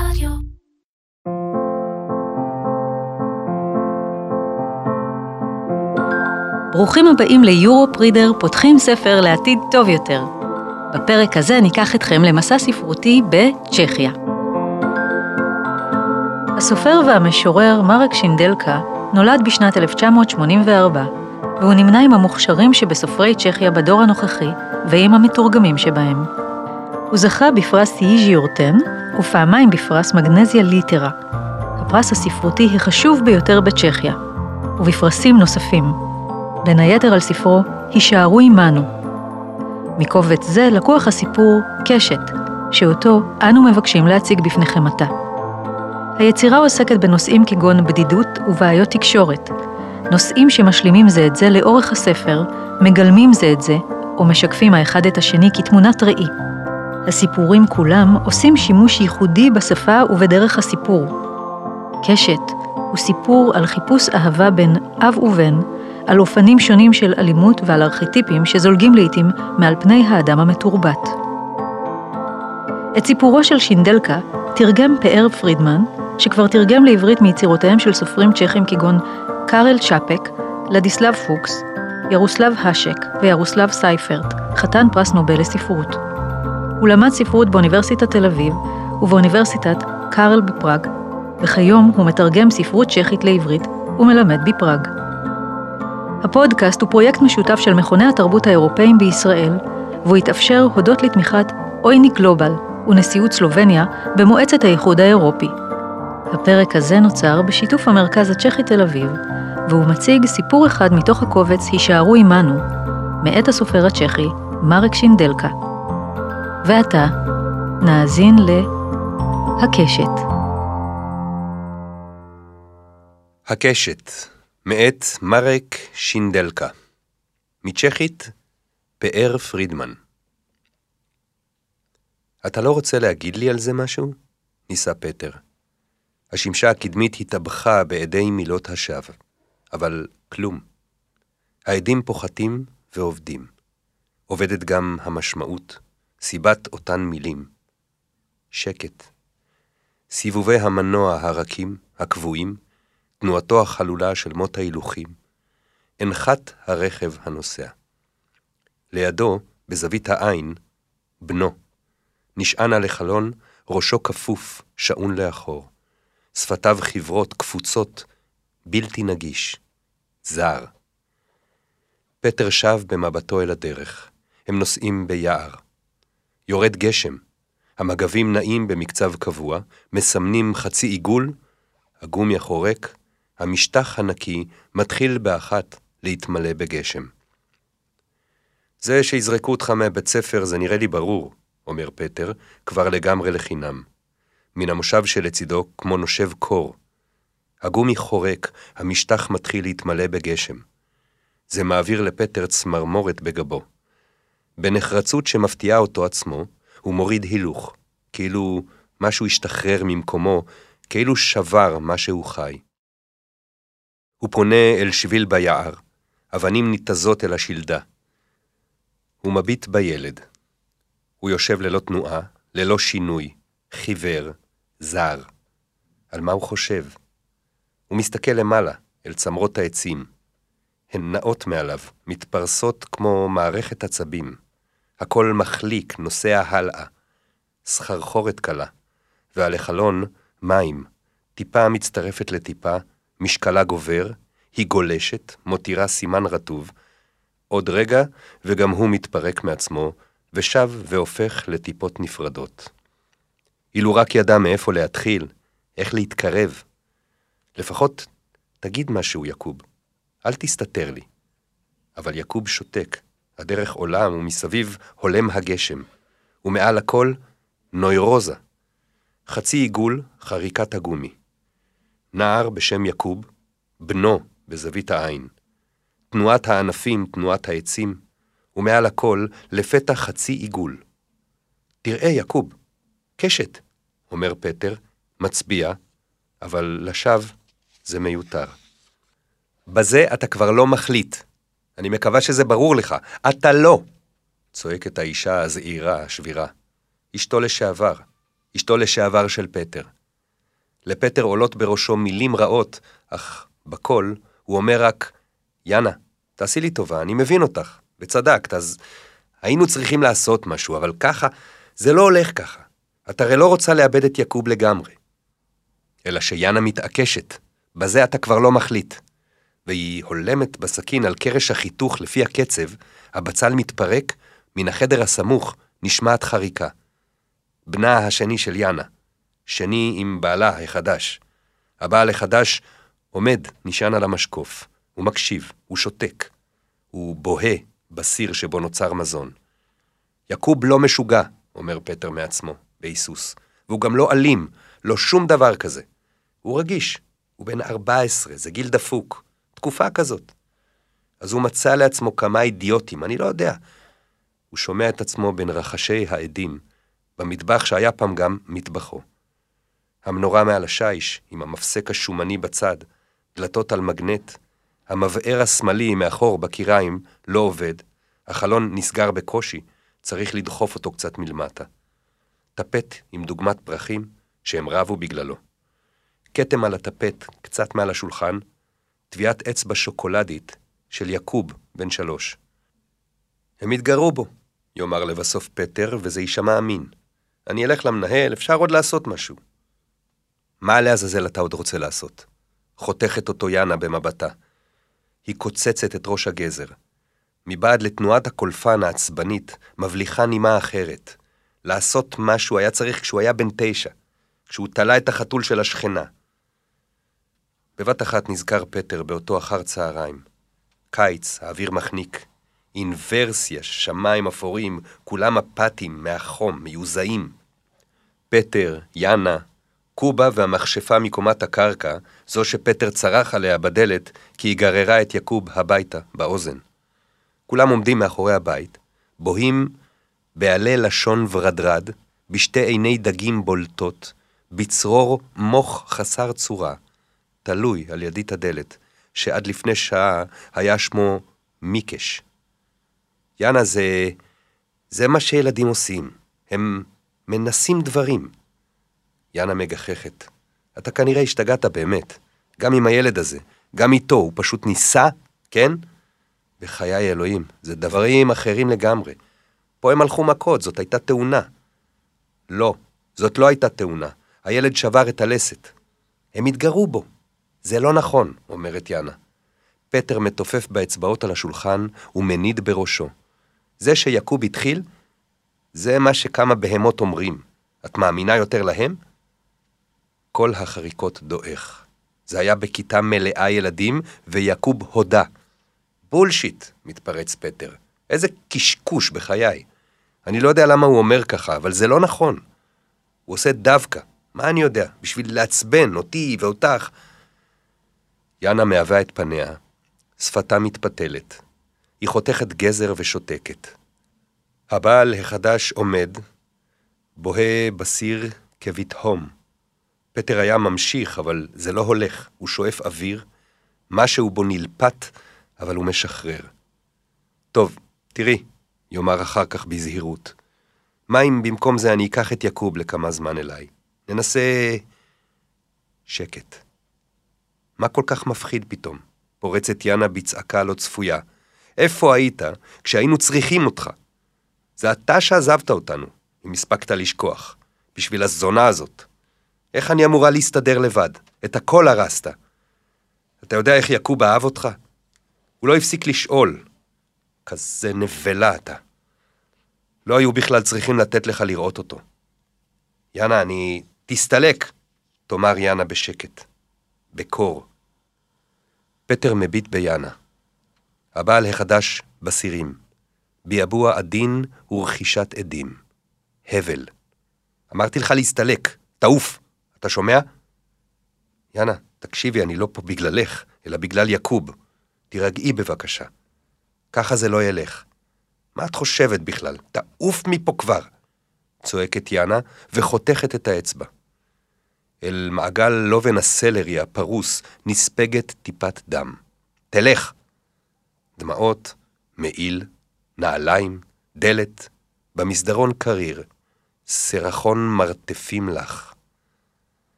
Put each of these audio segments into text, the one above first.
רדיו. ברוכים הבאים ליורופ רידר, פותחים ספר לעתיד טוב יותר. בפרק הזה ניקח אתכם למסע ספרותי בצ'כיה. הסופר והמשורר מרק שינדלקה נולד בשנת 1984, והוא נמנה עם המוכשרים שבסופרי צ'כיה בדור הנוכחי ועם המתורגמים שבהם. הוא זכה בפרס ייז'י אורטן ופעמיים בפרס מגנזיה ליטרה, הפרס הספרותי החשוב ביותר בצ'כיה, ובפרסים נוספים, בין היתר על ספרו "הישארו עמנו". מקובץ זה לקוח הסיפור "קשת", שאותו אנו מבקשים להציג בפניכם עתה. היצירה עוסקת בנושאים כגון בדידות ובעיות תקשורת, נושאים שמשלימים זה את זה לאורך הספר, מגלמים זה את זה, או משקפים האחד את השני כתמונת ראי. הסיפורים כולם עושים שימוש ייחודי בשפה ובדרך הסיפור. קשת הוא סיפור על חיפוש אהבה בין אב ובן, על אופנים שונים של אלימות ועל ארכיטיפים שזולגים לעתים מעל פני האדם המתורבת. את סיפורו של שינדלקה תרגם פאר פרידמן, שכבר תרגם לעברית מיצירותיהם של סופרים צ'כים כגון קארל צ'אפק, לדיסלב פוקס, ירוסלב האשק וירוסלב סייפרט, חתן פרס נובל לספרות. הוא למד ספרות באוניברסיטת תל אביב ובאוניברסיטת קארל בפראג, וכיום הוא מתרגם ספרות צ'כית לעברית ומלמד בפראג. הפודקאסט הוא פרויקט משותף של מכוני התרבות האירופאים בישראל, והוא התאפשר הודות לתמיכת EUNIC Global ונשיאות סלובניה במועצת האיחוד האירופי. הפרק הזה נוצר בשיתוף המרכז הצ'כי תל אביב, והוא מציג סיפור אחד מתוך הקובץ "הישארו עמנו", מאת הסופר הצ'כי מרק שינדלקה. ועתה, נאזין ל"הקשת". הקשת, מאת מרק שינדלקה. מצ'כית, פאר פרידמן. אתה לא רוצה להגיד לי על זה משהו? ניסה פטר. השמשה הקדמית התאבכה בעדי מילות השווא, אבל כלום. העדים פוחתים ועובדים. עובדת גם המשמעות, סיבת אותן מילים. שקט. סיבובי המנוע הרכים, הקבועים, תנועתו החלולה של מות ההילוכים, אנחת הרכב הנוסע. לידו, בזווית העין, בנו. נשען על החלון, ראשו כפוף, שעון לאחור. שפתיו חברות, קפוצות, בלתי נגיש. זר. פטר שב במבטו אל הדרך. הם נוסעים ביער. יורד גשם. המגבים נעים במקצב קבוע, מסמנים חצי עיגול, הגומי החורק, המשטח הנקי מתחיל באחת להתמלא בגשם. זה שיזרקו אותך מהבית ספר זה נראה לי ברור, אומר פטר, כבר לגמרי לחינם. מן המושב שלצידו כמו נושב קור. הגומי חורק, המשטח מתחיל להתמלא בגשם. זה מעביר לפטר צמרמורת בגבו. בנחרצות שמפתיעה אותו עצמו, הוא מוריד הילוך, כאילו משהו השתחרר ממקומו, כאילו שבר מה שהוא חי. הוא פונה אל שביל ביער, אבנים ניתזות אל השלדה. הוא מביט בילד. הוא יושב ללא תנועה, ללא שינוי, חיוור, זר. על מה הוא חושב? הוא מסתכל למעלה, אל צמרות העצים. הן נעות מעליו, מתפרסות כמו מערכת עצבים. הכל מחליק, נוסע הלאה. סחרחורת קלה, ועל החלון מים, טיפה מצטרפת לטיפה, משקלה גובר, היא גולשת, מותירה סימן רטוב. עוד רגע, וגם הוא מתפרק מעצמו, ושב והופך לטיפות נפרדות. אילו רק ידע מאיפה להתחיל, איך להתקרב. לפחות תגיד משהו, יקוב. אל תסתתר לי. אבל יקוב שותק, הדרך עולם ומסביב הולם הגשם, ומעל הכל נוירוזה. חצי עיגול, חריקת הגומי. נער בשם יקוב, בנו בזווית העין. תנועת הענפים, תנועת העצים, ומעל הכל, לפתע חצי עיגול. תראה, יקוב, קשת, אומר פטר, מצביע, אבל לשווא זה מיותר. בזה אתה כבר לא מחליט. אני מקווה שזה ברור לך. אתה לא! צועקת האישה הזעירה, השבירה. אשתו לשעבר. אשתו לשעבר של פטר. לפטר עולות בראשו מילים רעות, אך בקול הוא אומר רק, יאנה, תעשי לי טובה, אני מבין אותך, וצדקת, אז היינו צריכים לעשות משהו, אבל ככה, זה לא הולך ככה. את הרי לא רוצה לאבד את יקוב לגמרי. אלא שיאנה מתעקשת, בזה אתה כבר לא מחליט. והיא הולמת בסכין על קרש החיתוך לפי הקצב, הבצל מתפרק, מן החדר הסמוך נשמעת חריקה. בנה השני של יאנה, שני עם בעלה החדש. הבעל החדש עומד, נשען על המשקוף. הוא מקשיב, הוא שותק. הוא בוהה בסיר שבו נוצר מזון. יקוב לא משוגע, אומר פטר מעצמו, בהיסוס. והוא גם לא אלים, לא שום דבר כזה. הוא רגיש, הוא בן 14, זה גיל דפוק. תקופה כזאת. אז הוא מצא לעצמו כמה אידיוטים, אני לא יודע. הוא שומע את עצמו בין רחשי העדים, במטבח שהיה פעם גם מטבחו. המנורה מעל השיש, עם המפסק השומני בצד, דלתות על מגנט, המבער השמאלי מאחור בקיריים לא עובד, החלון נסגר בקושי, צריך לדחוף אותו קצת מלמטה. טפט עם דוגמת פרחים שהם רבו בגללו. כתם על הטפט, קצת מעל השולחן, טביעת אצבע שוקולדית של יקוב, בן שלוש. הם יתגרו בו, יאמר לבסוף פטר, וזה יישמע אמין. אני אלך למנהל, אפשר עוד לעשות משהו. מה לעזאזל אתה עוד רוצה לעשות? חותכת אותו יאנה במבטה. היא קוצצת את ראש הגזר. מבעד לתנועת הקולפן העצבנית, מבליחה נימה אחרת. לעשות משהו היה צריך כשהוא היה בן תשע, כשהוא תלה את החתול של השכנה. בבת אחת נזכר פטר באותו אחר צהריים. קיץ, האוויר מחניק. אינוורסיה, שמיים אפורים, כולם אפתיים, מהחום, מיוזעים. פטר, יאנה, קובה והמכשפה מקומת הקרקע, זו שפטר צרח עליה בדלת, כי היא גררה את יקוב הביתה, באוזן. כולם עומדים מאחורי הבית, בוהים בעלי לשון ורדרד, בשתי עיני דגים בולטות, בצרור מוח חסר צורה, תלוי על ידית הדלת, שעד לפני שעה היה שמו מיקש. יאנה, זה... זה מה שילדים עושים. הם מנסים דברים. יאנה מגחכת. אתה כנראה השתגעת באמת. גם עם הילד הזה. גם איתו. הוא פשוט ניסה, כן? בחיי אלוהים, זה דברים אחרים לגמרי. פה הם הלכו מכות, זאת הייתה תאונה. לא, זאת לא הייתה תאונה. הילד שבר את הלסת. הם התגרו בו. זה לא נכון, אומרת יאנה. פטר מתופף באצבעות על השולחן ומניד בראשו. זה שיעקוב התחיל, זה מה שכמה בהמות אומרים. את מאמינה יותר להם? כל החריקות דועך. זה היה בכיתה מלאה ילדים, ויעקוב הודה. בולשיט, מתפרץ פטר. איזה קשקוש בחיי. אני לא יודע למה הוא אומר ככה, אבל זה לא נכון. הוא עושה דווקא. מה אני יודע? בשביל לעצבן אותי ואותך. יאנה מהווה את פניה, שפתה מתפתלת. היא חותכת גזר ושותקת. הבעל החדש עומד, בוהה בסיר כבתהום. פטר היה ממשיך, אבל זה לא הולך, הוא שואף אוויר, משהו בו נלפת, אבל הוא משחרר. טוב, תראי, יאמר אחר כך בזהירות. מה אם במקום זה אני אקח את יקוב לכמה זמן אליי? ננסה... שקט. מה כל כך מפחיד פתאום? פורצת יאנה בצעקה לא צפויה. איפה היית כשהיינו צריכים אותך? זה אתה שעזבת אותנו, אם הספקת לשכוח, בשביל הזונה הזאת. איך אני אמורה להסתדר לבד? את הכל הרסת. אתה יודע איך יעקוב אהב אותך? הוא לא הפסיק לשאול. כזה נבלה אתה. לא היו בכלל צריכים לתת לך לראות אותו. יאנה, אני... תסתלק, תאמר יאנה בשקט. בקור. פטר מביט ביאנה. הבעל החדש בסירים. ביאבוע עדין ורכישת עדים. הבל. אמרתי לך להסתלק, תעוף. אתה שומע? יאנה, תקשיבי, אני לא פה בגללך, אלא בגלל יקוב. תירגעי בבקשה. ככה זה לא ילך. מה את חושבת בכלל? תעוף מפה כבר! צועקת יאנה וחותכת את האצבע. אל מעגל לובן הסלרי הפרוס נספגת טיפת דם. תלך! דמעות, מעיל, נעליים, דלת, במסדרון קריר. סירחון מרתפים לך.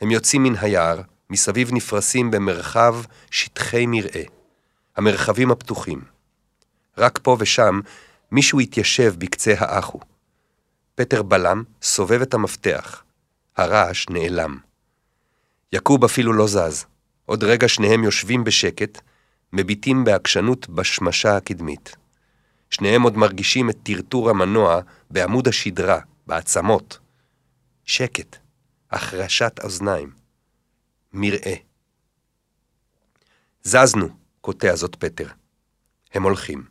הם יוצאים מן היער, מסביב נפרסים במרחב שטחי מרעה, המרחבים הפתוחים. רק פה ושם מישהו התיישב בקצה האחו. פטר בלם, סובב את המפתח. הרעש נעלם. יעקוב אפילו לא זז. עוד רגע שניהם יושבים בשקט, מביטים בעקשנות בשמשה הקדמית. שניהם עוד מרגישים את טרטור המנוע בעמוד השדרה, בעצמות. שקט, החרשת אוזניים. מרעה. זזנו, קוטע זאת פטר. הם הולכים.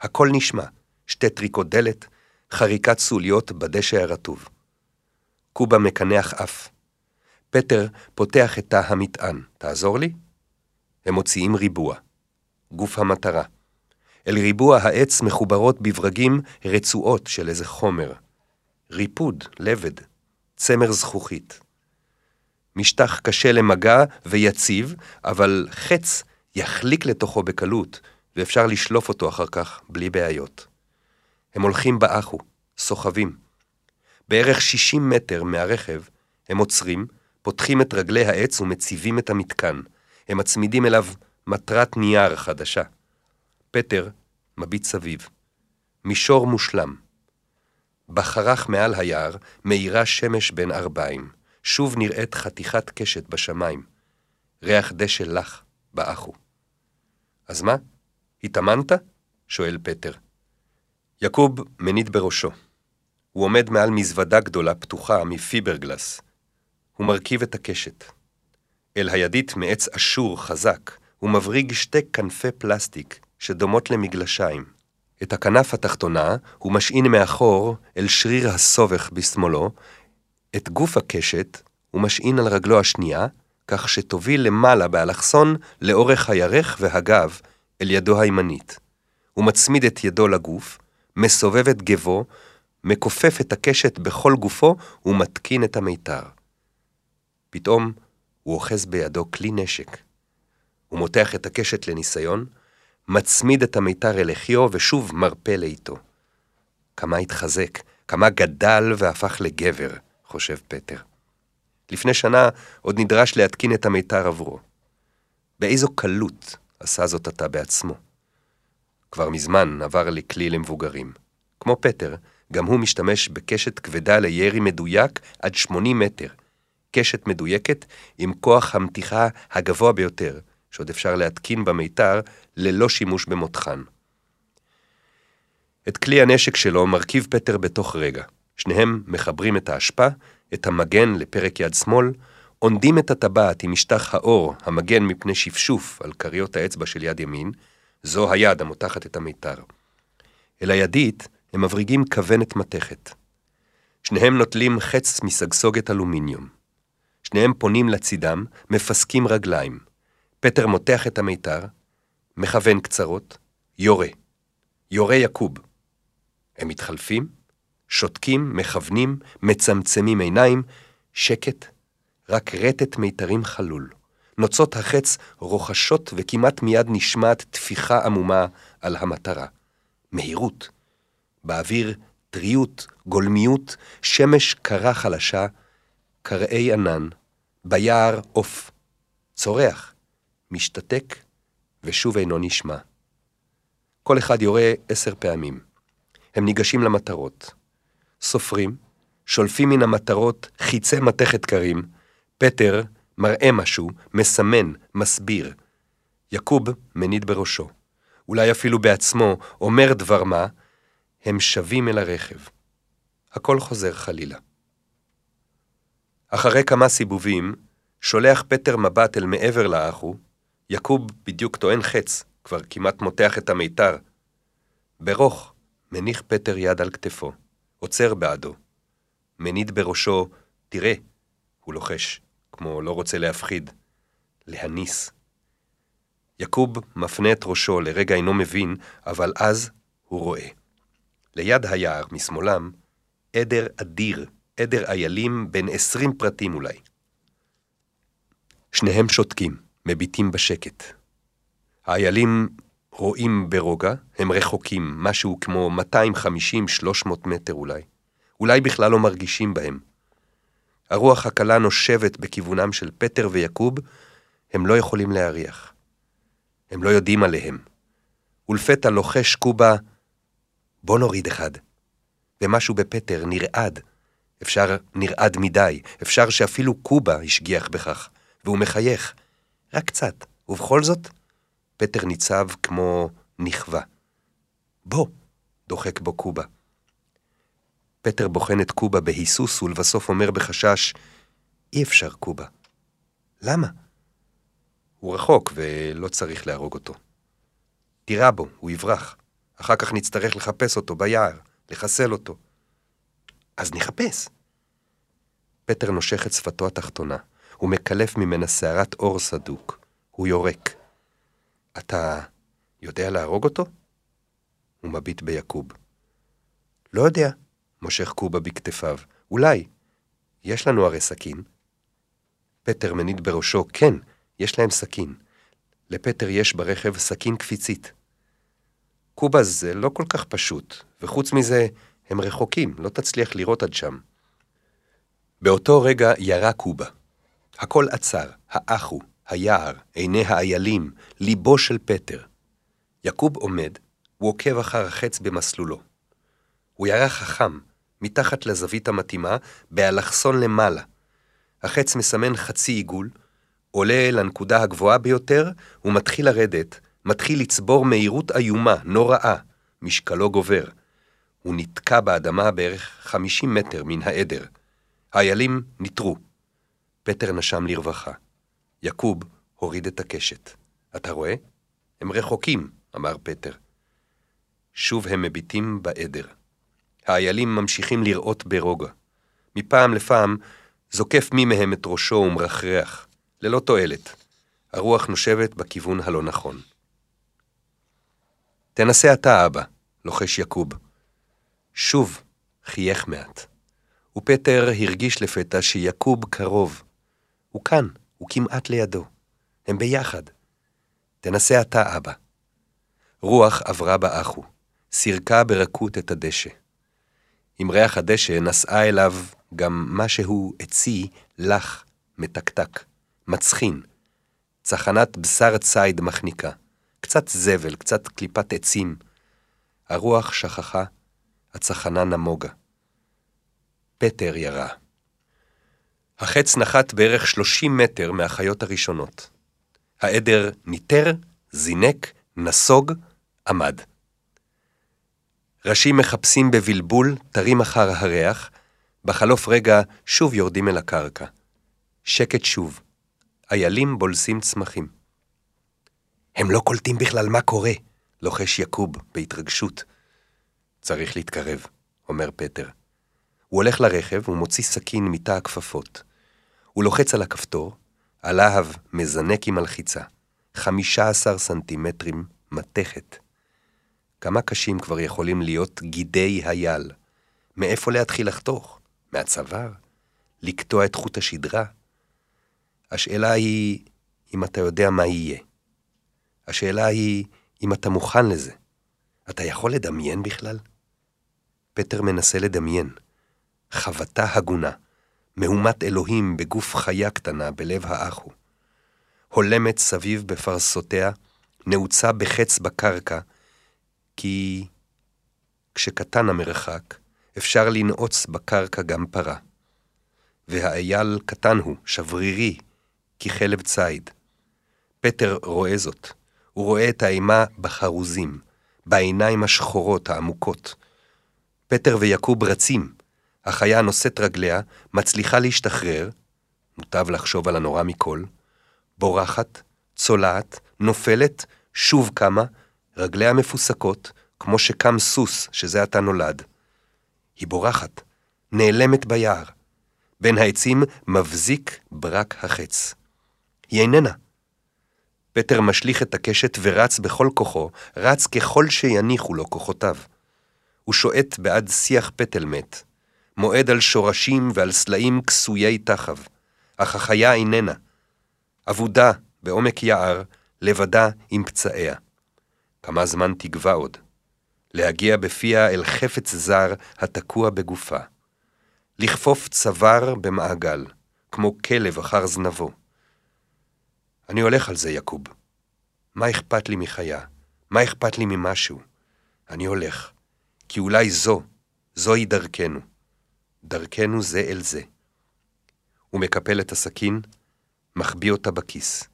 הכל נשמע, שתי טריקות דלת, חריקת סוליות בדשא הרטוב. קובה מקנח אף. פטר פותח את תא המטען. תעזור לי? הם מוציאים ריבוע. גוף המטרה. אל ריבוע העץ מחוברות בברגים רצועות של איזה חומר. ריפוד, לבד, צמר זכוכית. משטח קשה למגע ויציב, אבל חץ יחליק לתוכו בקלות, ואפשר לשלוף אותו אחר כך בלי בעיות. הם הולכים באחו, סוחבים. בערך 60 מטר מהרכב הם עוצרים, פותחים את רגלי העץ ומציבים את המתקן. הם מצמידים אליו מטרת נייר חדשה. פטר מביט סביב. מישור מושלם. בחרך מעל היער מאירה שמש בין ארבעים. שוב נראית חתיכת קשת בשמיים. ריח דשא לח באחו. אז מה? התאמנת? שואל פטר. יעקוב מניד בראשו. הוא עומד מעל מזוודה גדולה פתוחה מפיברגלס. הוא מרכיב את הקשת. אל הידית מעץ אשור חזק, הוא מבריג שתי כנפי פלסטיק שדומות למגלשיים. את הכנף התחתונה הוא משעין מאחור אל שריר הסובך בשמאלו, את גוף הקשת הוא משעין על רגלו השנייה, כך שתוביל למעלה באלכסון לאורך הירך והגב אל ידו הימנית. הוא מצמיד את ידו לגוף, מסובב את גבו, מכופף את הקשת בכל גופו ומתקין את המיתר. פתאום הוא אוחז בידו כלי נשק. הוא מותח את הקשת לניסיון, מצמיד את המיתר אל לחיו ושוב מרפה לאיתו. כמה התחזק, כמה גדל והפך לגבר, חושב פטר. לפני שנה עוד נדרש להתקין את המיתר עבורו. באיזו קלות עשה זאת אתה בעצמו. כבר מזמן עבר לכלי למבוגרים. כמו פטר, גם הוא משתמש בקשת כבדה לירי מדויק עד 80 מטר. קשת מדויקת עם כוח המתיחה הגבוה ביותר, שעוד אפשר להתקין במיתר ללא שימוש במותחן. את כלי הנשק שלו מרכיב פטר בתוך רגע. שניהם מחברים את האשפה, את המגן לפרק יד שמאל, עונדים את הטבעת עם משטח האור המגן מפני שפשוף על כריות האצבע של יד ימין, זו היד המותחת את המיתר. אל הידית הם מבריגים כוונת מתכת. שניהם נוטלים חץ מסגסוגת אלומיניום. שניהם פונים לצידם, מפסקים רגליים. פטר מותח את המיתר, מכוון קצרות, יורה. יורה יקוב. הם מתחלפים, שותקים, מכוונים, מצמצמים עיניים, שקט, רק רטט מיתרים חלול. נוצות החץ רוחשות וכמעט מיד נשמעת טפיחה עמומה על המטרה. מהירות. באוויר טריות, גולמיות, שמש קרה חלשה, קרעי ענן, ביער עוף. צורח, משתתק, ושוב אינו נשמע. כל אחד יורה עשר פעמים. הם ניגשים למטרות. סופרים, שולפים מן המטרות חיצי מתכת קרים, פטר מראה משהו, מסמן, מסביר. יעקוב מניד בראשו. אולי אפילו בעצמו אומר דבר מה, הם שבים אל הרכב. הכל חוזר חלילה. אחרי כמה סיבובים, שולח פטר מבט אל מעבר לאחו, יעקוב בדיוק טוען חץ, כבר כמעט מותח את המיתר. ברוך, מניח פטר יד על כתפו, עוצר בעדו. מניד בראשו, תראה, הוא לוחש. כמו לא רוצה להפחיד, להניס. יעקוב מפנה את ראשו, לרגע אינו מבין, אבל אז הוא רואה. ליד היער, משמאלם, עדר אדיר, עדר איילים בין עשרים פרטים אולי. שניהם שותקים, מביטים בשקט. האיילים רואים ברוגע, הם רחוקים, משהו כמו 250-300 מטר אולי. אולי בכלל לא מרגישים בהם. הרוח הקלה נושבת בכיוונם של פטר ויעקוב, הם לא יכולים להריח. הם לא יודעים עליהם. ולפתע לוחש קובה, בוא נוריד אחד. ומשהו בפטר נרעד. אפשר נרעד מדי, אפשר שאפילו קובה השגיח בכך, והוא מחייך. רק קצת, ובכל זאת, פטר ניצב כמו נכווה. בוא, דוחק בו קובה. פטר בוחן את קובה בהיסוס ולבסוף אומר בחשש, אי אפשר קובה. למה? הוא רחוק ולא צריך להרוג אותו. תירה בו, הוא יברח. אחר כך נצטרך לחפש אותו ביער, לחסל אותו. אז נחפש. פטר נושך את שפתו התחתונה, הוא מקלף ממנה שערת אור סדוק. הוא יורק. אתה יודע להרוג אותו? הוא מביט ביעקוב. לא יודע, מושך קובה בכתפיו. אולי. יש לנו הרי סכין. פטר מניד בראשו, כן, יש להם סכין. לפטר יש ברכב סכין קפיצית. קובה זה לא כל כך פשוט, וחוץ מזה, הם רחוקים, לא תצליח לראות עד שם. באותו רגע ירה קובה. הכל עצר, האחו, היער, עיני האיילים, ליבו של פטר. יעקוב עומד, הוא עוקב אחר החץ במסלולו. הוא ירה חכם, מתחת לזווית המתאימה, באלכסון למעלה. החץ מסמן חצי עיגול, עולה לנקודה הגבוהה ביותר, ומתחיל לרדת, מתחיל לצבור מהירות איומה, נוראה, משקלו גובר. הוא נתקע באדמה בערך 50 מטר מן העדר. האיילים ניטרו. פטר נשם לרווחה. יעקוב הוריד את הקשת. אתה רואה? הם רחוקים, אמר פטר. שוב הם מביטים בעדר. האיילים ממשיכים לראות ברוגע. מפעם לפעם זוקף מי מהם את ראשו ומרחרח, ללא תועלת. הרוח נושבת בכיוון הלא נכון. תנסה אתה, אבא, לוחש יעקוב. שוב חייך מעט. ופטר הרגיש לפתע שיעקוב קרוב. הוא כאן, הוא כמעט לידו. הם ביחד. תנסה אתה, אבא. רוח עברה באחו, סירקה ברכות את הדשא. עם ריח הדשא נשאה אליו גם משהו עצי, לח, מתקתק, מצחין, צחנת בשר ציד מחניקה, קצת זבל, קצת קליפת עצים. הרוח שכחה, הצחנה נמוגה. פטר ירה. החץ נחת בערך 30 מטר מהחיות הראשונות. העדר ניטר, זינק, נסוג, עמד. ראשים מחפשים בבלבול, תרים אחר הריח, בחלוף רגע שוב יורדים אל הקרקע. שקט שוב. איילים בולסים צמחים. הם לא קולטים בכלל מה קורה, לוחש יעקוב בהתרגשות. צריך להתקרב, אומר פטר. הוא הולך לרכב ומוציא סכין מתא הכפפות. הוא לוחץ על הכפתור, הלהב מזנק עם הלחיצה. חמישה עשר סנטימטרים מתכת. כמה קשים כבר יכולים להיות גידי היל? מאיפה להתחיל לחתוך? מהצוואר? לקטוע את חוט השדרה? השאלה היא אם אתה יודע מה יהיה. השאלה היא אם אתה מוכן לזה. אתה יכול לדמיין בכלל? פטר מנסה לדמיין. חבטה הגונה, מהומת אלוהים בגוף חיה קטנה בלב האחו. הולמת סביב בפרסותיה, נעוצה בחץ בקרקע, כי כשקטן המרחק, אפשר לנעוץ בקרקע גם פרה. והאייל קטן הוא, שברירי, כחלב ציד. פטר רואה זאת. הוא רואה את האימה בחרוזים, בעיניים השחורות העמוקות. פטר ויעקוב רצים. החיה נושאת רגליה, מצליחה להשתחרר, מוטב לחשוב על הנורא מכל, בורחת, צולעת, נופלת, שוב קמה, רגליה מפוסקות, כמו שקם סוס שזה עתה נולד. היא בורחת, נעלמת ביער. בין העצים מבזיק ברק החץ. היא איננה. פטר משליך את הקשת ורץ בכל כוחו, רץ ככל שיניחו לו כוחותיו. הוא שועט בעד שיח פטל מת, מועד על שורשים ועל סלעים כסויי תחב, אך החיה איננה. אבודה בעומק יער, לבדה עם פצעיה. כמה זמן תגבה עוד? להגיע בפיה אל חפץ זר התקוע בגופה. לכפוף צוואר במעגל, כמו כלב אחר זנבו. אני הולך על זה, יעקוב. מה אכפת לי מחיה? מה אכפת לי ממשהו? אני הולך, כי אולי זו, זוהי דרכנו. דרכנו זה אל זה. הוא מקפל את הסכין, מחביא אותה בכיס.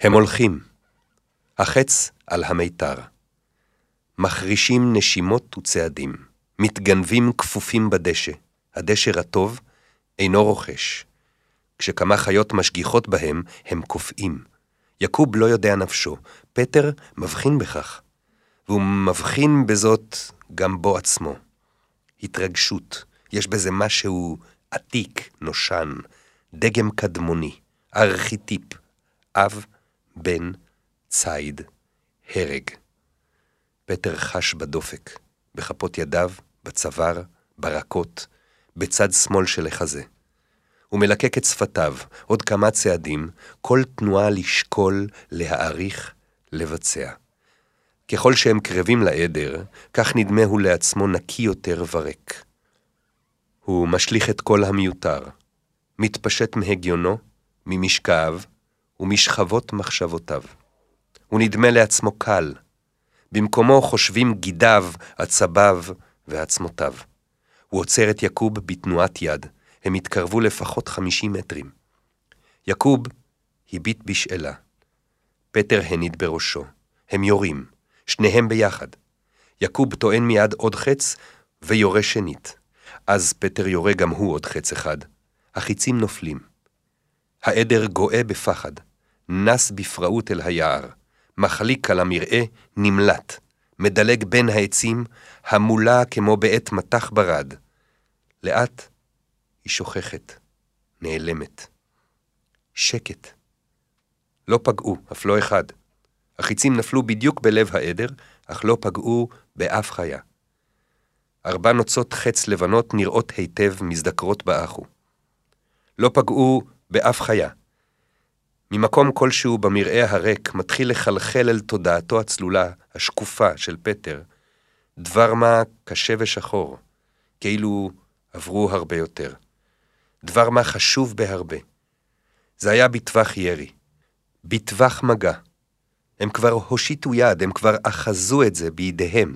הם הולכים. החץ על המיתר. מחרישים נשימות וצעדים, מתגנבים כפופים בדשא. הדשא רטוב, אינו רוכש. כשכמה חיות משגיחות בהם, הם קופאים. יעקוב לא יודע נפשו, פטר מבחין בכך, והוא מבחין בזאת גם בו עצמו. התרגשות, יש בזה משהו עתיק, נושן, דגם קדמוני, ארכיטיפ, אב, בן, ציד, הרג. פטר חש בדופק, בכפות ידיו, בצוואר, ברקות, בצד שמאל של החזה. הוא מלקק את שפתיו, עוד כמה צעדים, כל תנועה לשקול, להעריך, לבצע. ככל שהם קרבים לעדר, כך נדמה הוא לעצמו נקי יותר וריק. הוא משליך את כל המיותר, מתפשט מהגיונו, ממשכב ומשכבות מחשבותיו. הוא נדמה לעצמו קל. במקומו חושבים גידיו, עצביו ועצמותיו. הוא עוצר את יעקוב בתנועת יד. הם התקרבו לפחות חמישים מטרים. יעקוב הביט בשאלה. פטר הניד בראשו. הם יורים, שניהם ביחד. יעקוב טוען מיד עוד חץ ויורה שנית. אז פטר יורה גם הוא עוד חץ אחד. החיצים נופלים. העדר גואה בפחד, נס בפראות אל היער, מחליק על המרעה, נמלט, מדלג בין העצים, המולה כמו בעת מטח ברד. לאט היא שוכחת, נעלמת. שקט. לא פגעו, אף לא אחד. החיצים נפלו בדיוק בלב העדר, אך לא פגעו באף חיה. ארבע נוצות חץ לבנות נראות היטב מזדקרות באחו. לא פגעו באף חיה. ממקום כלשהו במרעה הריק מתחיל לחלחל אל תודעתו הצלולה, השקופה של פטר, דבר מה קשה ושחור, כאילו עברו הרבה יותר. דבר מה חשוב בהרבה. זה היה בטווח ירי, בטווח מגע. הם כבר הושיטו יד, הם כבר אחזו את זה בידיהם.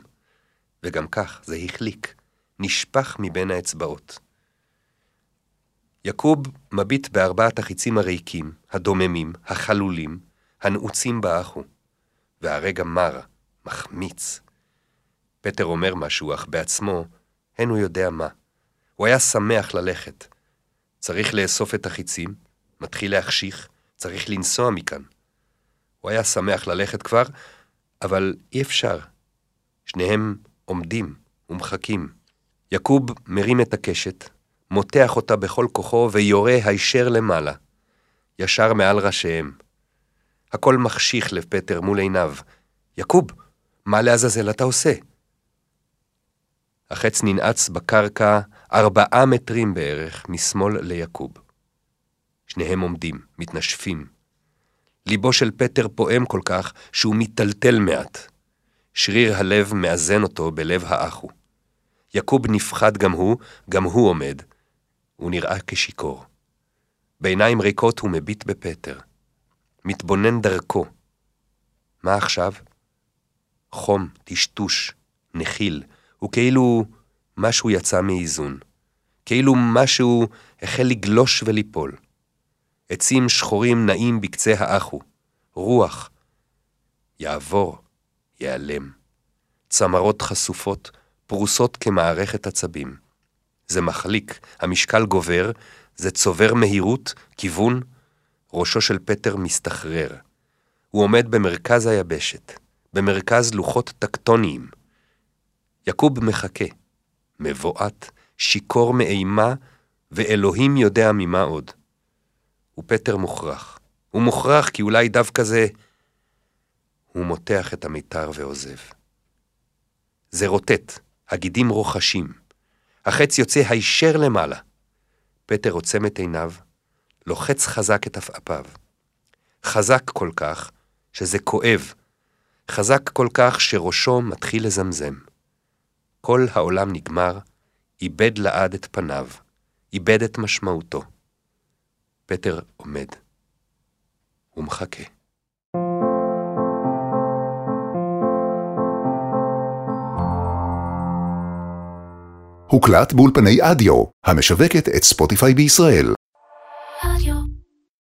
וגם כך זה החליק, נשפך מבין האצבעות. יעקוב מביט בארבעת החיצים הריקים, הדוממים, החלולים, הנעוצים באחו, והרגע מר, מחמיץ. פטר אומר משהו, אך בעצמו, אין הוא יודע מה. הוא היה שמח ללכת. צריך לאסוף את החיצים, מתחיל להחשיך, צריך לנסוע מכאן. הוא היה שמח ללכת כבר, אבל אי אפשר. שניהם עומדים ומחכים. יעקוב מרים את הקשת, מותח אותה בכל כוחו ויורה הישר למעלה, ישר מעל ראשיהם. הכל מחשיך לפטר מול עיניו. יעקוב, מה לעזאזל אתה עושה? החץ ננעץ בקרקע ארבעה מטרים בערך משמאל ליעקוב. שניהם עומדים, מתנשפים. ליבו של פטר פועם כל כך שהוא מיטלטל מעט. שריר הלב מאזן אותו בלב האחו. יעקוב נפחד גם הוא, גם הוא עומד. הוא נראה כשיכור. בעיניים ריקות הוא מביט בפטר. מתבונן דרכו. מה עכשיו? חום, טשטוש, נחיל, וכאילו משהו יצא מאיזון. כאילו משהו החל לגלוש וליפול. עצים שחורים נעים בקצה האחו, רוח. יעבור, ייעלם. צמרות חשופות, פרוסות כמערכת עצבים. זה מחליק, המשקל גובר, זה צובר מהירות, כיוון, ראשו של פטר מסתחרר. הוא עומד במרכז היבשת, במרכז לוחות טקטוניים. יעקוב מחכה, מבועת, שיכור מאימה, ואלוהים יודע ממה עוד. ופטר מוכרח. הוא מוכרח כי אולי דווקא זה... הוא מותח את המיתר ועוזב. זה רוטט, הגידים רוחשים. החץ יוצא הישר למעלה. פטר עוצם את עיניו, לוחץ חזק את עפעפיו. חזק כל כך שזה כואב, חזק כל כך שראשו מתחיל לזמזם. כל העולם נגמר, איבד לעד את פניו, איבד את משמעותו. פטר עומד. הוא מחכה. הוקלט באולפני אדיו, המשווקת את ספוטיפיי בישראל.